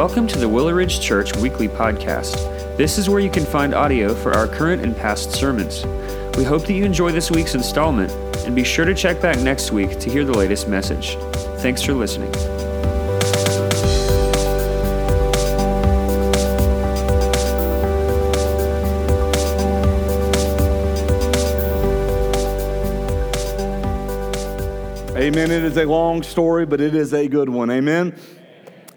Welcome to the Willow Ridge Church Weekly Podcast. This is where you can find audio for our current and past sermons. We hope that you enjoy this week's installment, and be sure to check back next week to hear the latest message. Thanks for listening. Amen. It is a long story, but it is a good one. Amen.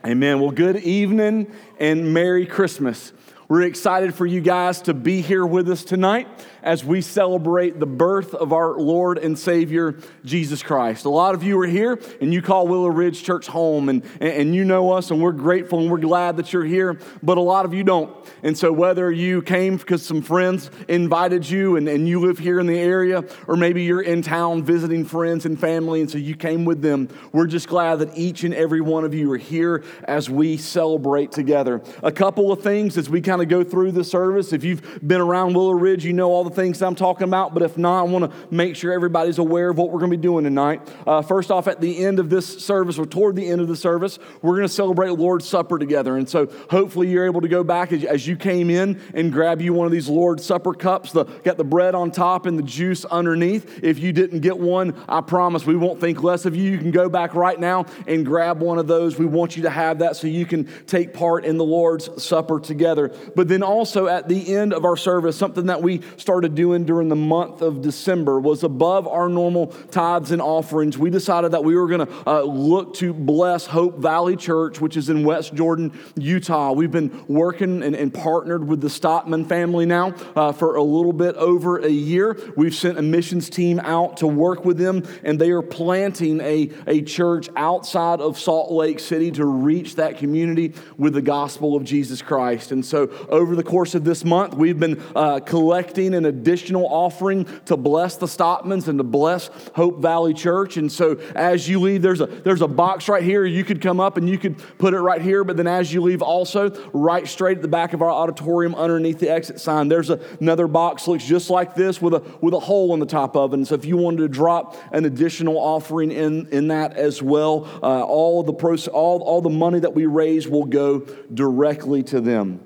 Amen. Well, good evening and Merry Christmas. We're excited for you guys to be here with us tonight as we celebrate the birth of our Lord and Savior, Jesus Christ. A lot of you are here and you call Willow Ridge Church home and, and you know us and we're grateful and we're glad that you're here, but a lot of you don't. And so, whether you came because some friends invited you and, and you live here in the area, or maybe you're in town visiting friends and family and so you came with them, we're just glad that each and every one of you are here as we celebrate together. A couple of things as we kind of go through the service. If you've been around Willow Ridge, you know all the things I'm talking about, but if not, I want to make sure everybody's aware of what we're going to be doing tonight. Uh, first off, at the end of this service, or toward the end of the service, we're going to celebrate Lord's Supper together. And so hopefully you're able to go back as, as you came in and grab you one of these Lord's Supper cups, the, got the bread on top and the juice underneath. If you didn't get one, I promise we won't think less of you. You can go back right now and grab one of those. We want you to have that so you can take part in the Lord's Supper together. But then also at the end of our service, something that we started doing during the month of December was above our normal tithes and offerings. We decided that we were going to uh, look to bless Hope Valley Church, which is in West Jordan, Utah. We've been working and, and partnered with the Stockman family now uh, for a little bit over a year. We've sent a missions team out to work with them, and they are planting a, a church outside of Salt Lake City to reach that community with the gospel of Jesus Christ. And so, over the course of this month, we've been uh, collecting an additional offering to bless the Stockmans and to bless Hope Valley Church. And so, as you leave, there's a there's a box right here. You could come up and you could put it right here. But then, as you leave, also right straight at the back of our auditorium, underneath the exit sign, there's a, another box looks just like this with a with a hole in the top of it. And so, if you wanted to drop an additional offering in in that as well, uh, all the pros, all all the money that we raise will go directly to them.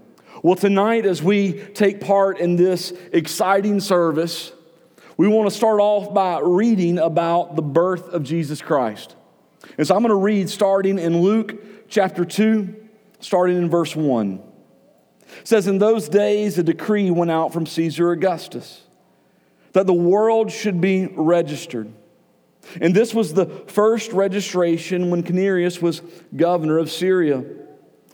Well, tonight, as we take part in this exciting service, we want to start off by reading about the birth of Jesus Christ. And so I'm going to read starting in Luke chapter 2, starting in verse 1. It says, In those days, a decree went out from Caesar Augustus that the world should be registered. And this was the first registration when Quirinius was governor of Syria.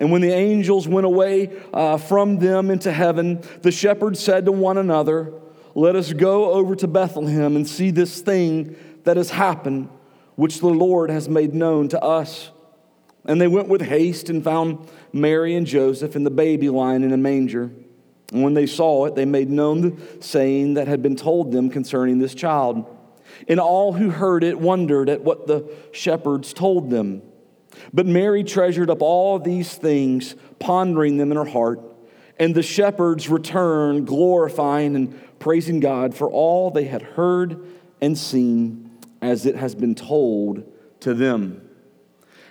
And when the angels went away uh, from them into heaven, the shepherds said to one another, Let us go over to Bethlehem and see this thing that has happened, which the Lord has made known to us. And they went with haste and found Mary and Joseph and the baby lying in a manger. And when they saw it, they made known the saying that had been told them concerning this child. And all who heard it wondered at what the shepherds told them. But Mary treasured up all these things, pondering them in her heart. And the shepherds returned, glorifying and praising God for all they had heard and seen as it has been told to them.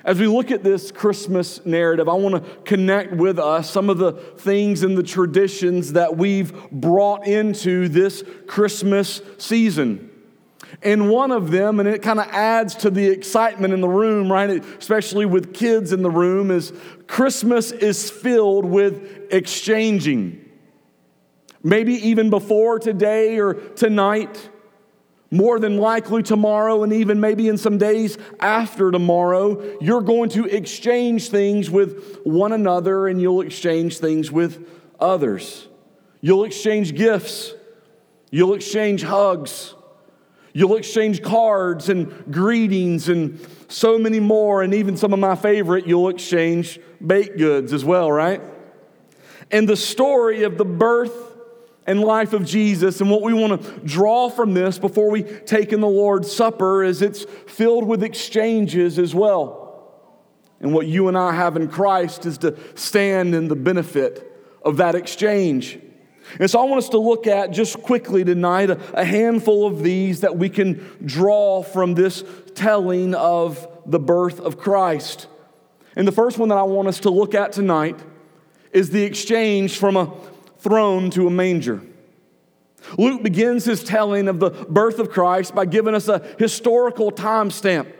As we look at this Christmas narrative, I want to connect with us some of the things and the traditions that we've brought into this Christmas season. And one of them, and it kind of adds to the excitement in the room, right? Especially with kids in the room, is Christmas is filled with exchanging. Maybe even before today or tonight more than likely tomorrow, and even maybe in some days after tomorrow, you're going to exchange things with one another and you'll exchange things with others. You'll exchange gifts, you'll exchange hugs, you'll exchange cards and greetings and so many more, and even some of my favorite, you'll exchange baked goods as well, right? And the story of the birth and life of Jesus. And what we want to draw from this before we take in the Lord's Supper is it's filled with exchanges as well. And what you and I have in Christ is to stand in the benefit of that exchange. And so I want us to look at just quickly tonight a, a handful of these that we can draw from this telling of the birth of Christ. And the first one that I want us to look at tonight is the exchange from a throne to a manger. Luke begins his telling of the birth of Christ by giving us a historical timestamp.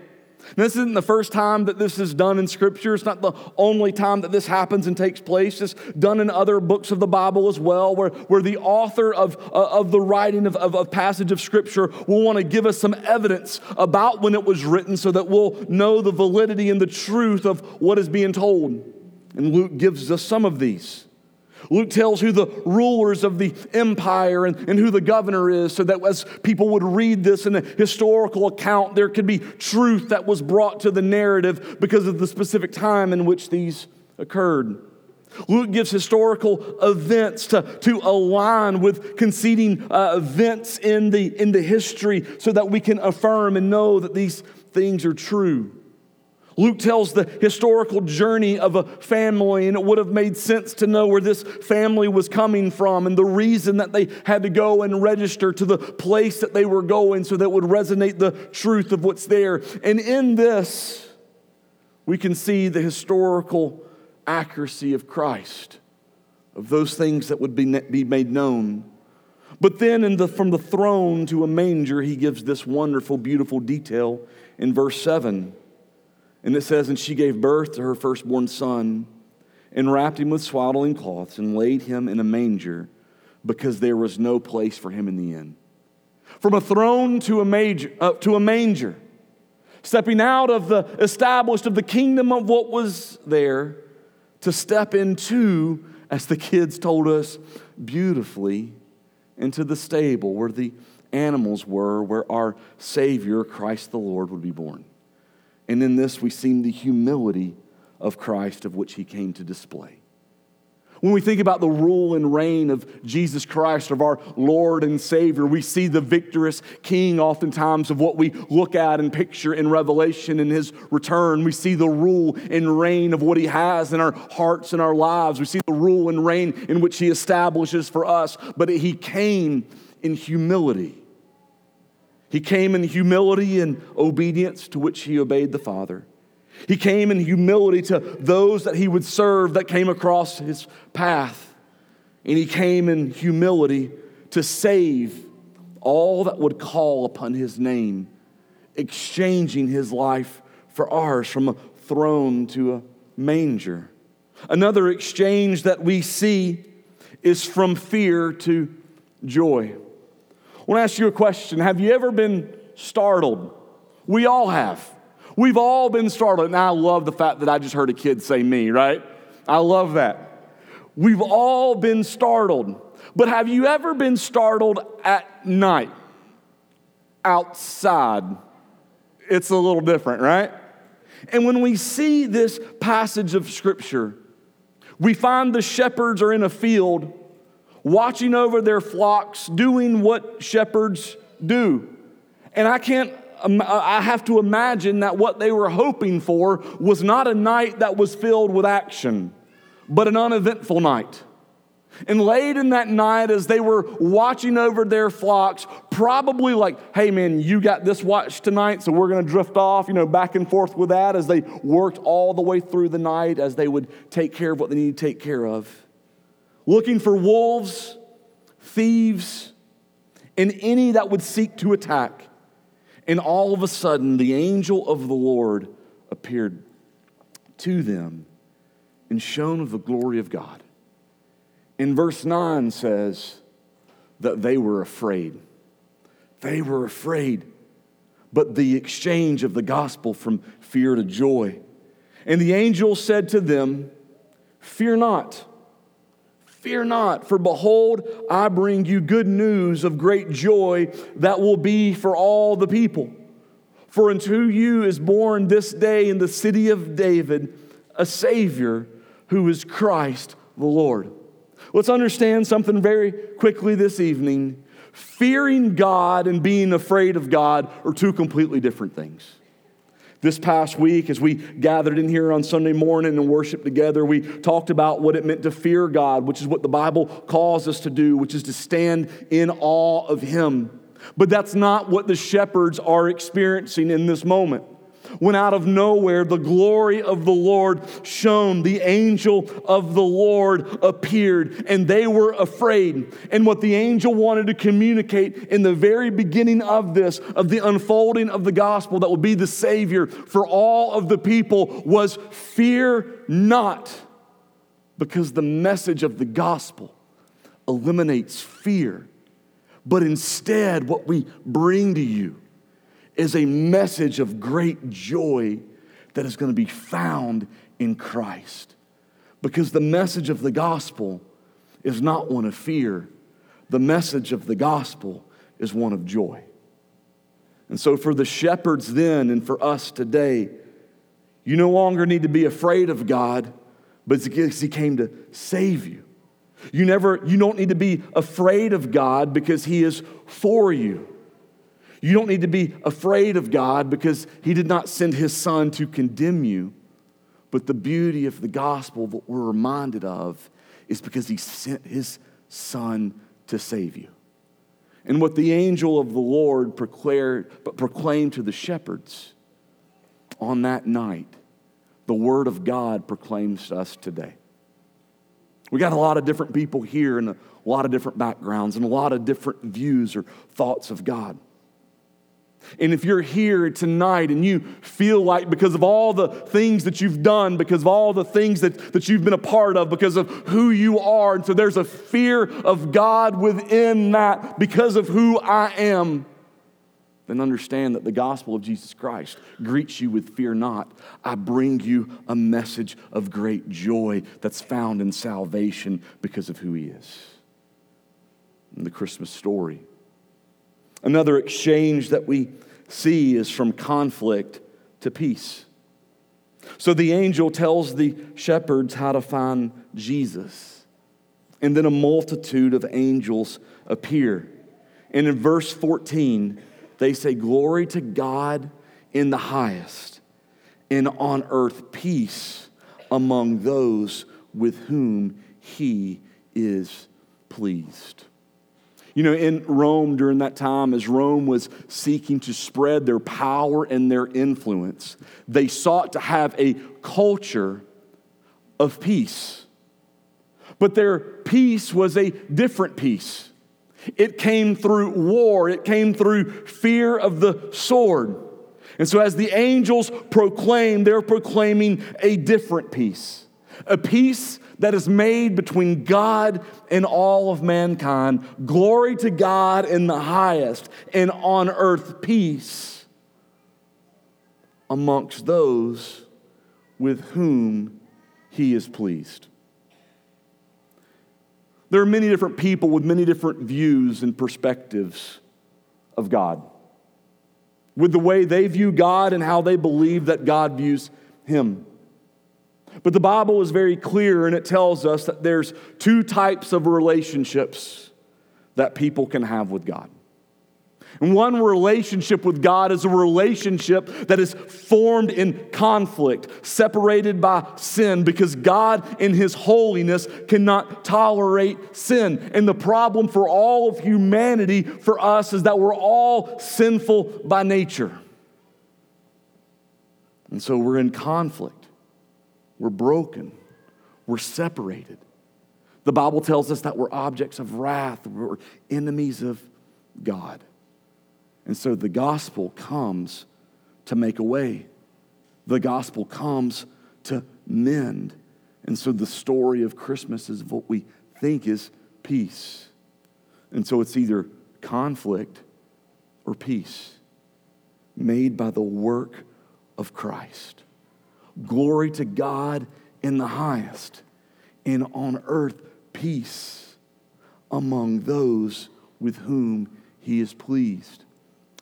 This isn't the first time that this is done in Scripture. It's not the only time that this happens and takes place. It's done in other books of the Bible as well, where, where the author of, uh, of the writing of, of a passage of Scripture will want to give us some evidence about when it was written so that we'll know the validity and the truth of what is being told. And Luke gives us some of these. Luke tells who the rulers of the empire and, and who the governor is, so that as people would read this in a historical account, there could be truth that was brought to the narrative because of the specific time in which these occurred. Luke gives historical events to, to align with conceding uh, events in the, in the history so that we can affirm and know that these things are true. Luke tells the historical journey of a family, and it would have made sense to know where this family was coming from and the reason that they had to go and register to the place that they were going so that would resonate the truth of what's there. And in this, we can see the historical accuracy of Christ, of those things that would be, be made known. But then, the, from the throne to a manger, he gives this wonderful, beautiful detail in verse 7. And it says, And she gave birth to her firstborn son, and wrapped him with swaddling cloths, and laid him in a manger, because there was no place for him in the inn. From a throne to a, major, uh, to a manger, stepping out of the established of the kingdom of what was there, to step into, as the kids told us beautifully, into the stable where the animals were, where our Savior, Christ the Lord, would be born. And in this, we see the humility of Christ of which he came to display. When we think about the rule and reign of Jesus Christ, of our Lord and Savior, we see the victorious King oftentimes of what we look at and picture in Revelation in His return. We see the rule and reign of what He has in our hearts and our lives. We see the rule and reign in which He establishes for us, but He came in humility. He came in humility and obedience to which he obeyed the Father. He came in humility to those that he would serve that came across his path. And he came in humility to save all that would call upon his name, exchanging his life for ours from a throne to a manger. Another exchange that we see is from fear to joy. I want to ask you a question. Have you ever been startled? We all have. We've all been startled. And I love the fact that I just heard a kid say me, right? I love that. We've all been startled. But have you ever been startled at night? Outside. It's a little different, right? And when we see this passage of scripture, we find the shepherds are in a field watching over their flocks, doing what shepherds do. And I can't, uh, I have to imagine that what they were hoping for was not a night that was filled with action, but an uneventful night. And late in that night, as they were watching over their flocks, probably like, hey man, you got this watch tonight, so we're gonna drift off, you know, back and forth with that as they worked all the way through the night as they would take care of what they needed to take care of. Looking for wolves, thieves, and any that would seek to attack. And all of a sudden, the angel of the Lord appeared to them and shone of the glory of God. In verse 9 says that they were afraid. They were afraid. But the exchange of the gospel from fear to joy. And the angel said to them, Fear not. Fear not, for behold, I bring you good news of great joy that will be for all the people. For unto you is born this day in the city of David a Savior who is Christ the Lord. Let's understand something very quickly this evening. Fearing God and being afraid of God are two completely different things. This past week, as we gathered in here on Sunday morning and worshiped together, we talked about what it meant to fear God, which is what the Bible calls us to do, which is to stand in awe of Him. But that's not what the shepherds are experiencing in this moment when out of nowhere the glory of the Lord shone. The angel of the Lord appeared, and they were afraid. And what the angel wanted to communicate in the very beginning of this, of the unfolding of the gospel that will be the Savior for all of the people, was fear not, because the message of the gospel eliminates fear. But instead, what we bring to you is a message of great joy that is going to be found in Christ. Because the message of the gospel is not one of fear, the message of the gospel is one of joy. And so, for the shepherds then and for us today, you no longer need to be afraid of God, but because He came to save you. You never, you don't need to be afraid of God because He is for you. You don't need to be afraid of God because He did not send His Son to condemn you. But the beauty of the gospel that we're reminded of is because He sent His Son to save you. And what the angel of the Lord proclaimed, proclaimed to the shepherds on that night, the Word of God proclaims to us today. We got a lot of different people here and a lot of different backgrounds and a lot of different views or thoughts of God. And if you're here tonight and you feel like because of all the things that you've done, because of all the things that, that you've been a part of, because of who you are, and so there's a fear of God within that because of who I am, then understand that the gospel of Jesus Christ greets you with fear not. I bring you a message of great joy that's found in salvation because of who He is. In the Christmas story. Another exchange that we see is from conflict to peace. So the angel tells the shepherds how to find Jesus. And then a multitude of angels appear. And in verse 14, they say, Glory to God in the highest, and on earth peace among those with whom he is pleased. You know, in Rome during that time, as Rome was seeking to spread their power and their influence, they sought to have a culture of peace. But their peace was a different peace. It came through war, it came through fear of the sword. And so, as the angels proclaim, they're proclaiming a different peace, a peace that is made between God and all of mankind. Glory to God in the highest, and on earth peace amongst those with whom he is pleased. There are many different people with many different views and perspectives of God, with the way they view God and how they believe that God views him. But the Bible is very clear and it tells us that there's two types of relationships that people can have with God. And one relationship with God is a relationship that is formed in conflict, separated by sin, because God, in His holiness, cannot tolerate sin. And the problem for all of humanity, for us, is that we're all sinful by nature. And so we're in conflict, we're broken, we're separated. The Bible tells us that we're objects of wrath, we're enemies of God. And so the gospel comes to make a way. The gospel comes to mend. And so the story of Christmas is what we think is peace. And so it's either conflict or peace made by the work of Christ. Glory to God in the highest, and on earth peace among those with whom he is pleased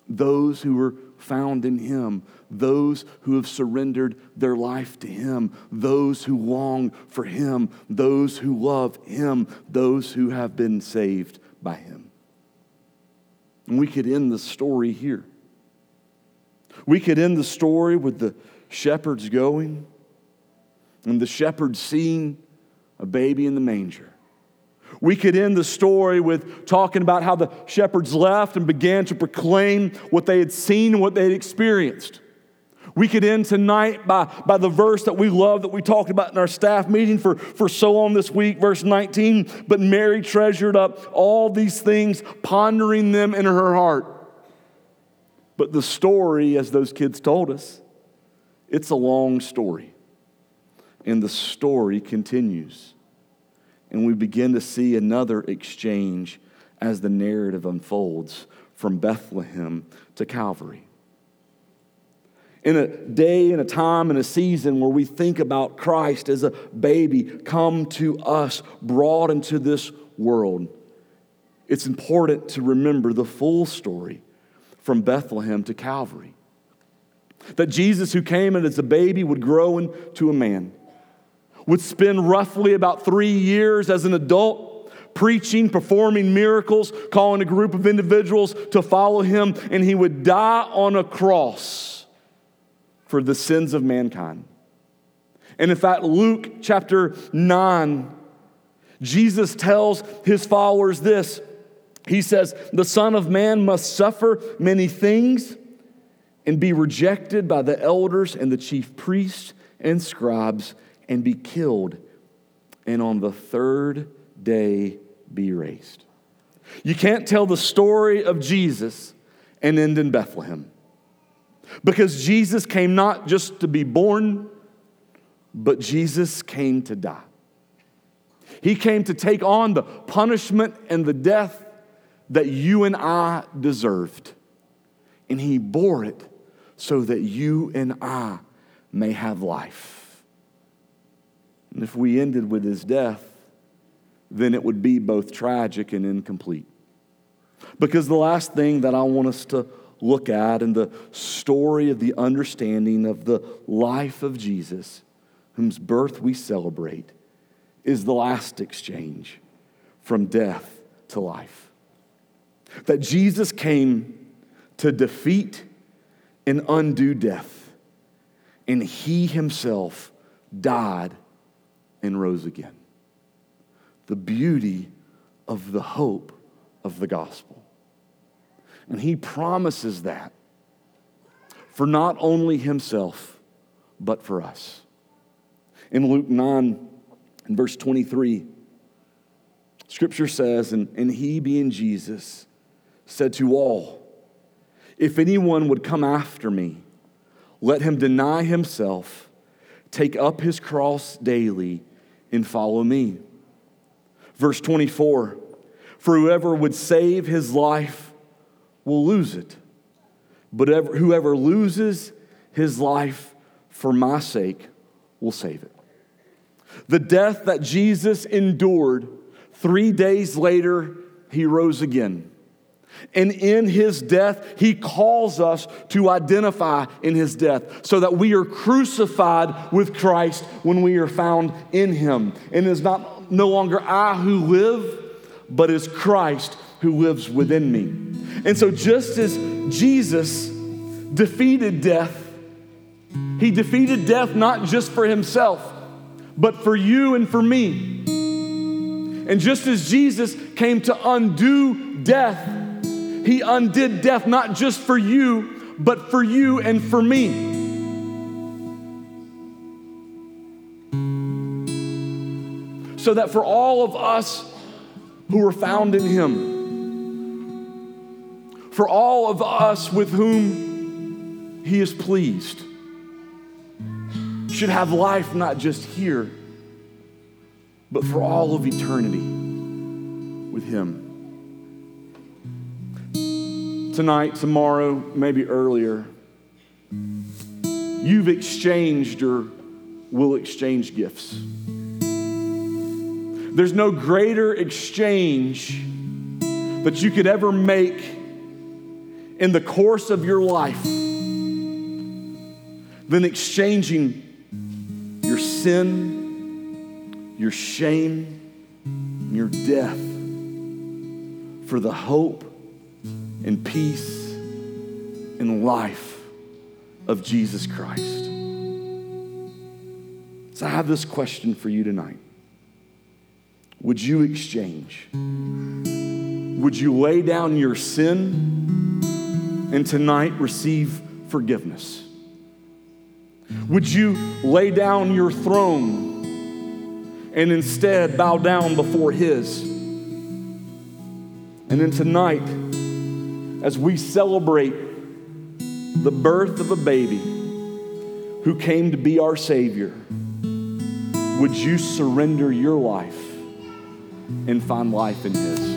those who are found in Him, those who have surrendered their life to Him, those who long for Him, those who love Him, those who have been saved by Him. And we could end the story here. We could end the story with the shepherds going and the shepherds seeing a baby in the manger. We could end the story with talking about how the shepherds left and began to proclaim what they had seen and what they had experienced. We could end tonight by, by the verse that we love that we talked about in our staff meeting for, for so long this week, verse 19. But Mary treasured up all these things, pondering them in her heart. But the story, as those kids told us, it's a long story. And the story continues. And we begin to see another exchange as the narrative unfolds from Bethlehem to Calvary. In a day and a time and a season where we think about Christ as a baby come to us, brought into this world, it's important to remember the full story from Bethlehem to Calvary. That Jesus, who came in as a baby, would grow into a man would spend roughly about three years as an adult preaching, performing miracles, calling a group of individuals to follow him, and he would die on a cross for the sins of mankind. And in fact, Luke chapter 9, Jesus tells his followers this. He says, The Son of Man must suffer many things and be rejected by the elders and the chief priests and scribes and be killed, and on the third day be raised. You can't tell the story of Jesus and end in Bethlehem. Because Jesus came not just to be born, but Jesus came to die. He came to take on the punishment and the death that you and I deserved. And He bore it so that you and I may have life. And if we ended with his death, then it would be both tragic and incomplete. Because the last thing that I want us to look at in the story of the understanding of the life of Jesus, whose birth we celebrate, is the last exchange from death to life. That Jesus came to defeat and undo death, and he himself died and rose again. The beauty of the hope of the gospel. And he promises that for not only himself, but for us. In Luke 9, in verse 23, scripture says, and, and he being Jesus said to all, If anyone would come after me, let him deny himself, take up his cross daily, and follow me. Verse 24 For whoever would save his life will lose it, but whoever loses his life for my sake will save it. The death that Jesus endured, three days later, he rose again. And in his death, he calls us to identify in his death so that we are crucified with Christ when we are found in him. And it is not no longer I who live, but is Christ who lives within me. And so, just as Jesus defeated death, he defeated death not just for himself, but for you and for me. And just as Jesus came to undo death, he undid death not just for you, but for you and for me. So that for all of us who are found in him, for all of us with whom he is pleased, should have life not just here, but for all of eternity with Him. Tonight, tomorrow, maybe earlier, you've exchanged or will exchange gifts. There's no greater exchange that you could ever make in the course of your life than exchanging your sin, your shame, your death for the hope and peace and life of Jesus Christ. So I have this question for you tonight. Would you exchange? Would you lay down your sin and tonight receive forgiveness? Would you lay down your throne and instead bow down before His? And then tonight, as we celebrate the birth of a baby who came to be our Savior, would you surrender your life and find life in His?